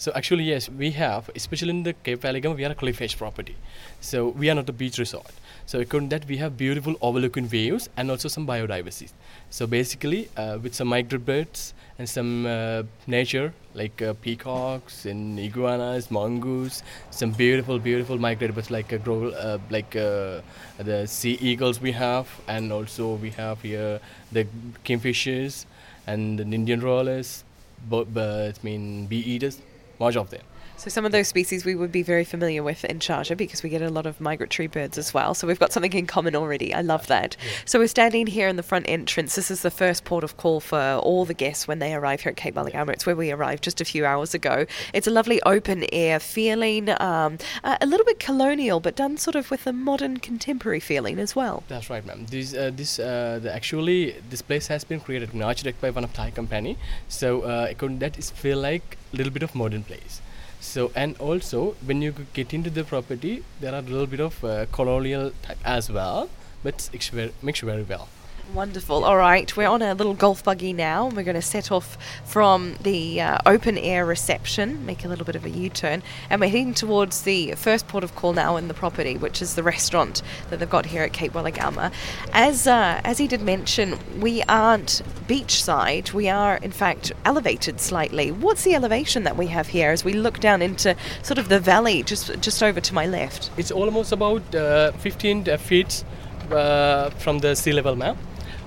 So actually, yes, we have, especially in the Cape Valley we are a cliff edge property. So we are not a beach resort. So according to that, we have beautiful overlooking views and also some biodiversity. So basically, uh, with some migratory birds and some uh, nature like uh, peacocks and iguanas, mongoose, some beautiful, beautiful migratory birds like uh, grow, uh, like uh, the sea eagles we have, and also we have here the kingfishers and the Indian rollers, birds, I mean bee eaters, much of them. So some of those species we would be very familiar with in Sharjah because we get a lot of migratory birds as well. So we've got something in common already. I love that. So we're standing here in the front entrance. This is the first port of call for all the guests when they arrive here at Cape Weligama. It's where we arrived just a few hours ago. It's a lovely open air feeling, um, a little bit colonial, but done sort of with a modern contemporary feeling as well. That's right, ma'am. This, uh, this, uh, the actually, this place has been created in architect by one of Thai company. So, uh, that, is feel like a little bit of modern place. So, and also when you get into the property, there are a little bit of uh, colonial type as well, but very, mixed very well. Wonderful. All right, we're on a little golf buggy now. We're going to set off from the uh, open air reception, make a little bit of a U turn, and we're heading towards the first port of call now in the property, which is the restaurant that they've got here at Cape Weligama. As uh, as he did mention, we aren't beachside. We are, in fact, elevated slightly. What's the elevation that we have here as we look down into sort of the valley just just over to my left? It's almost about uh, 15 uh, feet uh, from the sea level, ma'am,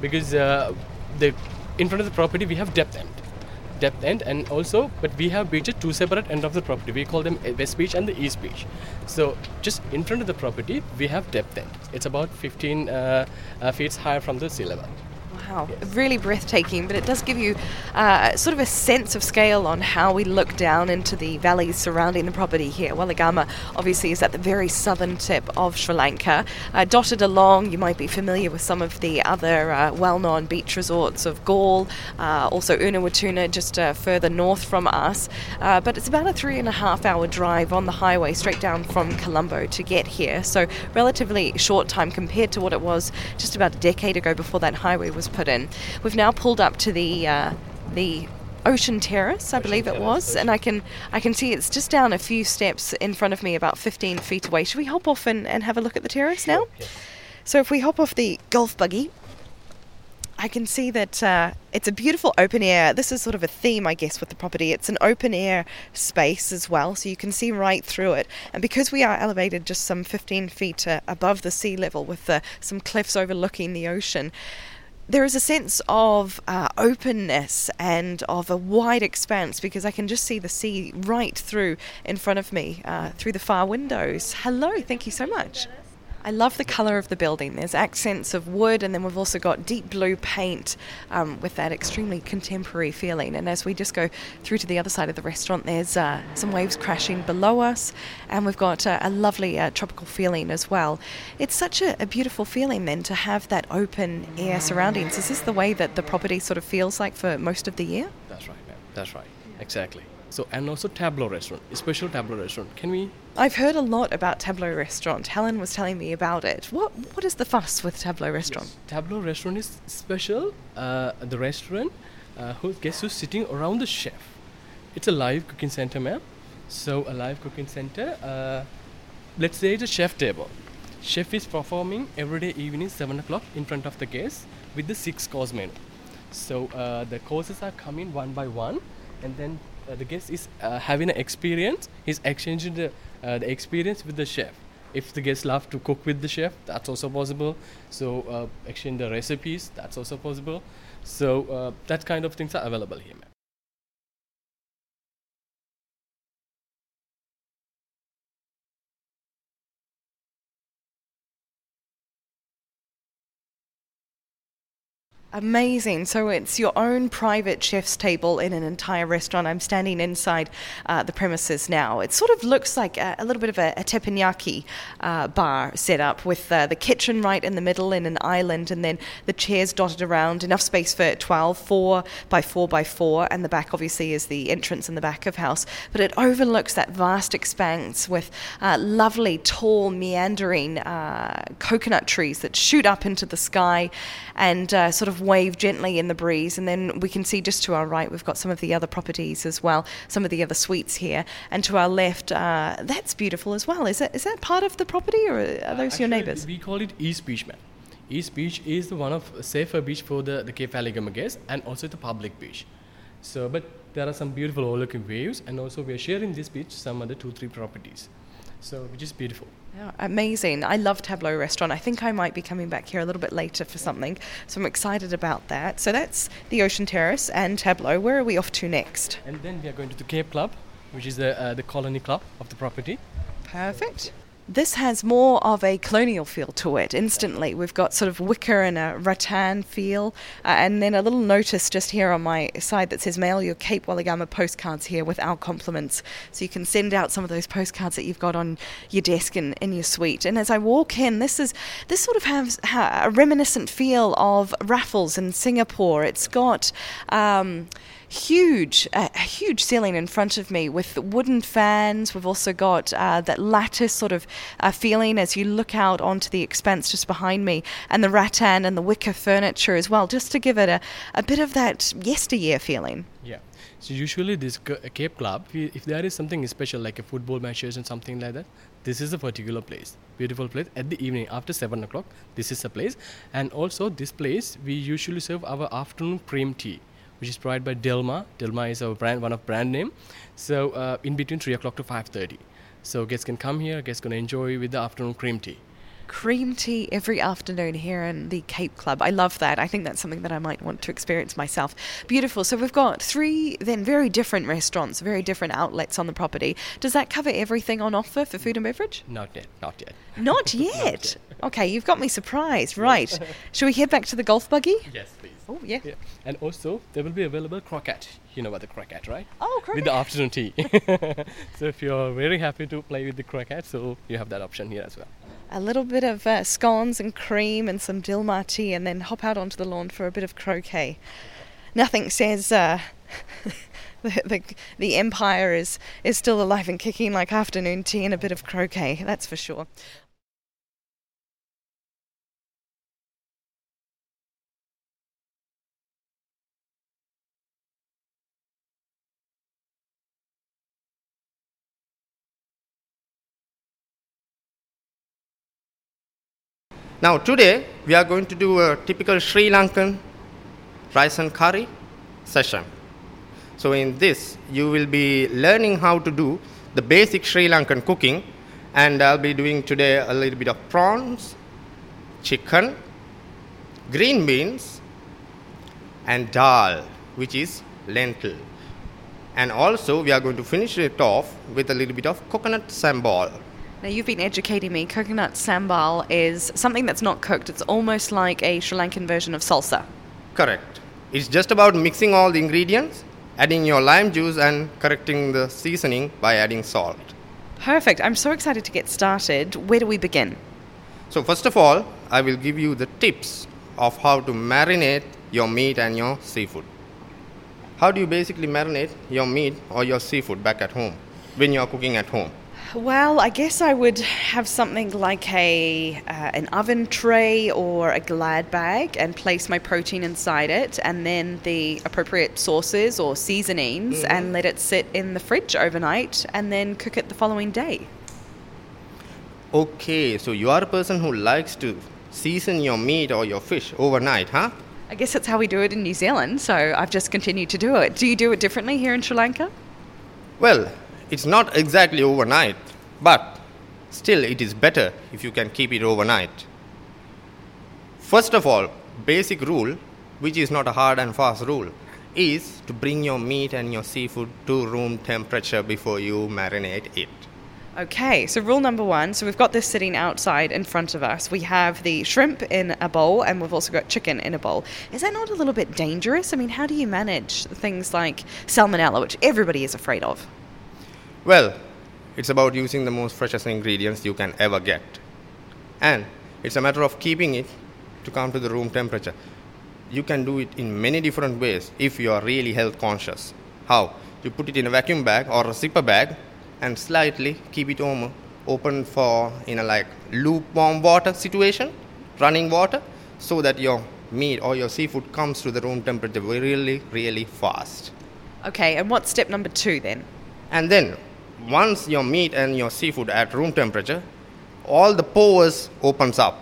because uh, the in front of the property we have depth end, depth end, and also but we have beaches two separate end of the property. We call them west beach and the east beach. So just in front of the property we have depth end. It's about 15 uh, uh, feet higher from the sea level. Wow, really breathtaking, but it does give you uh, sort of a sense of scale on how we look down into the valleys surrounding the property here. Weligama obviously is at the very southern tip of Sri Lanka. Uh, dotted along, you might be familiar with some of the other uh, well known beach resorts of Galle, uh, also Unawatuna just uh, further north from us. Uh, but it's about a three and a half hour drive on the highway straight down from Colombo to get here, so relatively short time compared to what it was just about a decade ago before that highway was put in. We've now pulled up to the uh, the Ocean Terrace, I believe it was, and I can I can see it's just down a few steps in front of me, about 15 feet away. Should we hop off and, and have a look at the terrace now? So if we hop off the golf buggy, I can see that uh, it's a beautiful open air. This is sort of a theme, I guess, with the property. It's an open air space as well, so you can see right through it. And because we are elevated just some 15 feet uh, above the sea level with uh, some cliffs overlooking the ocean, there is a sense of uh, openness and of a wide expanse because I can just see the sea right through in front of me uh, through the far windows. Hello, thank you so much. I love the colour of the building. There's accents of wood, and then we've also got deep blue paint um, with that extremely contemporary feeling. And as we just go through to the other side of the restaurant, there's uh, some waves crashing below us, and we've got uh, a lovely uh, tropical feeling as well. It's such a, a beautiful feeling then to have that open air surroundings. Is this the way that the property sort of feels like for most of the year? That's right, ma'am. That's right. Exactly. So and also Tableau restaurant, a special Tableau restaurant. Can we? I've heard a lot about Tableau Restaurant. Helen was telling me about it. What What is the fuss with Tableau Restaurant? Yes. Tableau restaurant is special. Uh, the restaurant, uh, who guests who's sitting around the chef. It's a live cooking center, ma'am. So a live cooking center. Uh, let's say it's a chef table. Chef is performing every day evening seven o'clock in front of the guests with the six course menu. So uh, the courses are coming one by one, and then the guest is uh, having an experience. He's exchanging the, uh, the experience with the chef. If the guests love to cook with the chef, that's also possible. So uh, exchange the recipes, that's also possible. So uh, that kind of things are available here. ma'am. Amazing. So it's your own private chef's table in an entire restaurant. I'm standing inside uh, the premises now. It sort of looks like a, a little bit of a, a teppanyaki uh, bar set up with uh, the kitchen right in the middle in an island and then the chairs dotted around, enough space for 12, 4 by 4 by 4, and the back obviously is the entrance in the back of house. But it overlooks that vast expanse with uh, lovely, tall, meandering uh, coconut trees that shoot up into the sky and uh, sort of wave gently in the breeze, and then we can see just to our right we've got some of the other properties as well, some of the other suites here, and to our left, uh, that's beautiful as well. Is that is that part of the property, or are those your Actually, neighbours? We call it East Beach, ma'am. East Beach is the one of safer beach for the, the Cape Valley guests and also the public beach. So, but there are some beautiful overlooking waves, and also we are sharing this beach some other two three properties. So, which is beautiful. Yeah, amazing. I love Tableau Restaurant. I think I might be coming back here a little bit later for something, so I'm excited about that. So that's the Ocean Terrace and Tableau. Where are we off to next? And then we are going to the Cape Club, which is the uh, the colony club of the property. Perfect. This has more of a colonial feel to it instantly. We've got sort of wicker and a rattan feel, uh, and then a little notice just here on my side that says mail your Cape Weligama postcards here with our compliments. So you can send out some of those postcards that you've got on your desk and in your suite. And as I walk in, this is this sort of has a reminiscent feel of Raffles in Singapore. It's got. Um, huge, a, huge ceiling in front of me with wooden fans. We've also got uh, that lattice sort of uh, feeling as you look out onto the expanse just behind me, and the rattan and the wicker furniture as well, just to give it a, a bit of that yesteryear feeling. Yeah. So usually this uh, Cape Club, if if there is something special like a football matches and something like that, this is a particular place. Beautiful place. At the evening after seven o'clock, this is a place. And also this place, we usually serve our afternoon cream tea, which is provided by Dilmah. Dilmah is our brand, one of brand name. So uh, in between three o'clock to five thirty. So guests can come here. Guests can enjoy with the afternoon cream tea. Cream tea every afternoon here in the Cape Club. I love that. I think that's something that I might want to experience myself. Beautiful. So we've got three then very different restaurants, very different outlets on the property. Does that cover everything on offer for food and beverage? Not yet. Not yet. Not yet. Okay, you've got me surprised. Right. Shall we head back to the golf buggy? Yes, please. Oh, yeah. Yeah. And also there will be available croquet. You know about the croquet, right? Oh, with the afternoon tea. so if you're very happy to play with the croquet, so you have that option here as well. A little bit of uh, scones and cream and some Dilmah tea, and then hop out onto the lawn for a bit of croquet. Nothing says uh, the, the the empire is is still alive and kicking like afternoon tea and a bit of croquet. That's for sure. Now today we are going to do a typical Sri Lankan rice and curry session. So in this you will be learning how to do the basic Sri Lankan cooking and I'll be doing today a little bit of prawns, chicken, green beans and dal which is lentil. And also we are going to finish it off with a little bit of coconut sambal. Now you've been educating me. Coconut sambal is something that's not cooked. It's almost like a Sri Lankan version of salsa. Correct. It's just about mixing all the ingredients, adding your lime juice, and correcting the seasoning by adding salt. Perfect. I'm so excited to get started. Where do we begin? So, first of all, I will give you the tips of how to marinate your meat and your seafood. How do you basically marinate your meat or your seafood back at home when you are cooking at home? Well, I guess I would have something like a uh, an oven tray or a glad bag and place my protein inside it, and then the appropriate sauces or seasonings, and let it sit in the fridge overnight, and then cook it the following day. Okay, so you are a person who likes to season your meat or your fish overnight, huh? I guess that's how we do it in New Zealand, so I've just continued to do it. Do you do it differently here in Sri Lanka? Well, it's not exactly overnight, but still it is better if you can keep it overnight. First of all, basic rule, which is not a hard and fast rule, is to bring your meat and your seafood to room temperature before you marinate it. Okay, so rule number one. So we've got this sitting outside in front of us. We have the shrimp in a bowl, and we've also got chicken in a bowl. Is that not a little bit dangerous? I mean, how do you manage things like salmonella, which everybody is afraid of? Well, it's about using the most freshest ingredients you can ever get. And it's a matter of keeping it to come to the room temperature. You can do it in many different ways if you are really health conscious. How? You put it in a vacuum bag or a zipper bag and slightly keep it open for in a like lukewarm water situation, running water, so that your meat or your seafood comes to the room temperature really, really fast. Okay, and what's step number two then? And then, once your meat and your seafood at room temperature, all the pores opens up.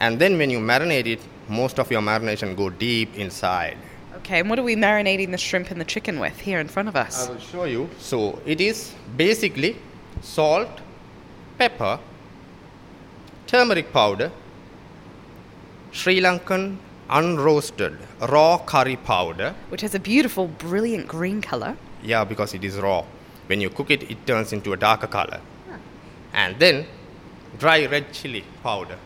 And then when you marinate it, most of your marination go deep inside. Okay, and what are we marinating the shrimp and the chicken with here in front of us? I will show you. So it is basically salt, pepper, turmeric powder, Sri Lankan unroasted raw curry powder. Which has a beautiful, brilliant green color. Yeah, because it is raw. When you cook it, it turns into a darker color. And then dry red chili powder.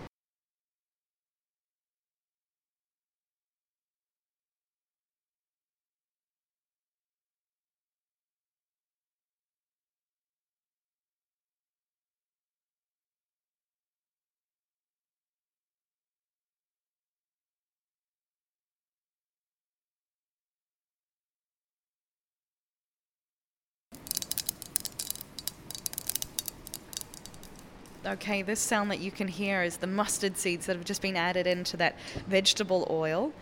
Okay, this sound that you can hear is the mustard seeds that have just been added into that vegetable oil.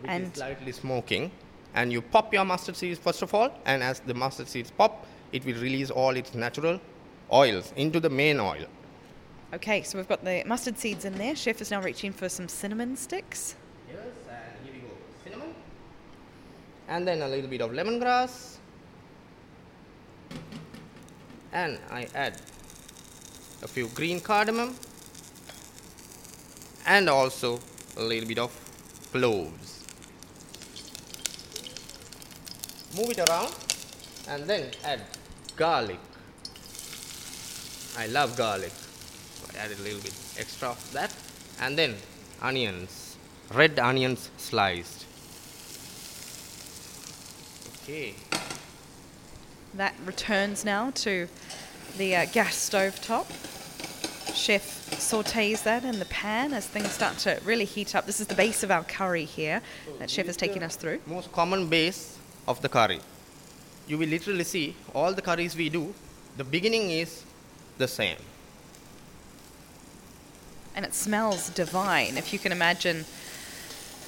Which and slightly smoking. And you pop your mustard seeds first of all, and as the mustard seeds pop, it will release all its natural oils into the main oil. okay, so we've got the mustard seeds in there. Chef is now reaching for some cinnamon sticks. Yes, and here we go. Cinnamon. And then a little bit of lemongrass. And I add a few green cardamom. And also a little bit of cloves. Move it around and then add garlic. I love garlic. So I added a little bit extra of that. And then onions. Red onions sliced. Okay. That returns now to the uh, gas stove top. Chef sautés that in the pan as things start to really heat up. This is the base of our curry here that Chef is taking us through. Most common base of the curry. You will literally see all the curries we do, the beginning is the same. And it smells divine. If you can imagine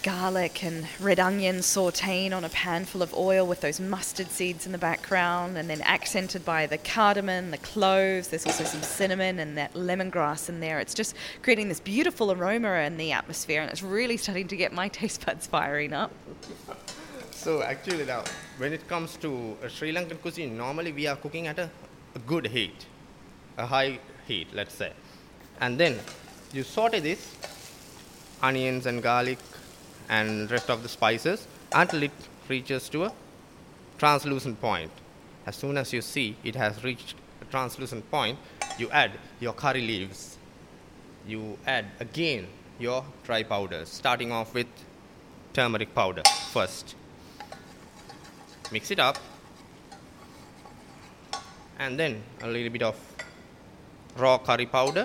garlic and red onion sauteing on a pan full of oil with those mustard seeds in the background, and then accented by the cardamom, the cloves. There's also some cinnamon and that lemongrass in there. It's just creating this beautiful aroma in the atmosphere, and it's really starting to get my taste buds firing up. So actually now, when it comes to Sri Lankan cuisine, normally we are cooking at a, a good heat, a high heat, let's say. And then you saute this, onions and garlic and rest of the spices until it reaches to a translucent point. As soon as you see it has reached a translucent point, you add your curry leaves. You add again your dry powders, starting off with turmeric powder first. Mix it up, and then a little bit of raw curry powder,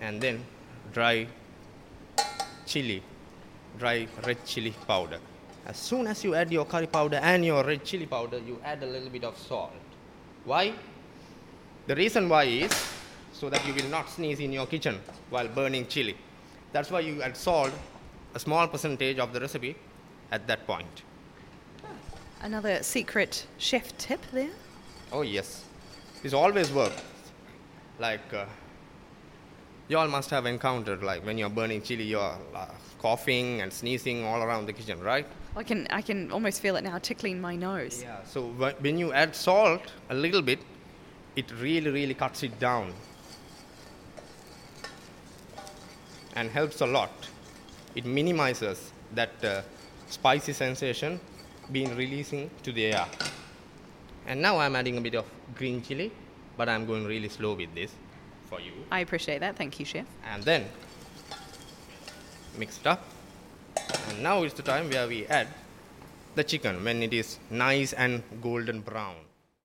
and then dry chili, dry red chili powder. As soon as you add your curry powder and your red chili powder, you add a little bit of salt. Why? The reason why is so that you will not sneeze in your kitchen while burning chili. That's why you add salt, a small percentage of the recipe, at that point. Another secret chef tip there. Oh yes, this always works. Like uh, you all must have encountered, like when you're burning chili, you're uh, coughing and sneezing all around the kitchen, right? I can I can almost feel it now tickling my nose. Yeah. So when you add salt a little bit, it really, really cuts it down and helps a lot. It minimizes that uh, spicy sensation being releasing to the air. And now I'm adding a bit of green chili, but I'm going really slow with this for you. I appreciate that. Thank you, chef. And then mix it up. And now is the time where we add the chicken when it is nice and golden brown.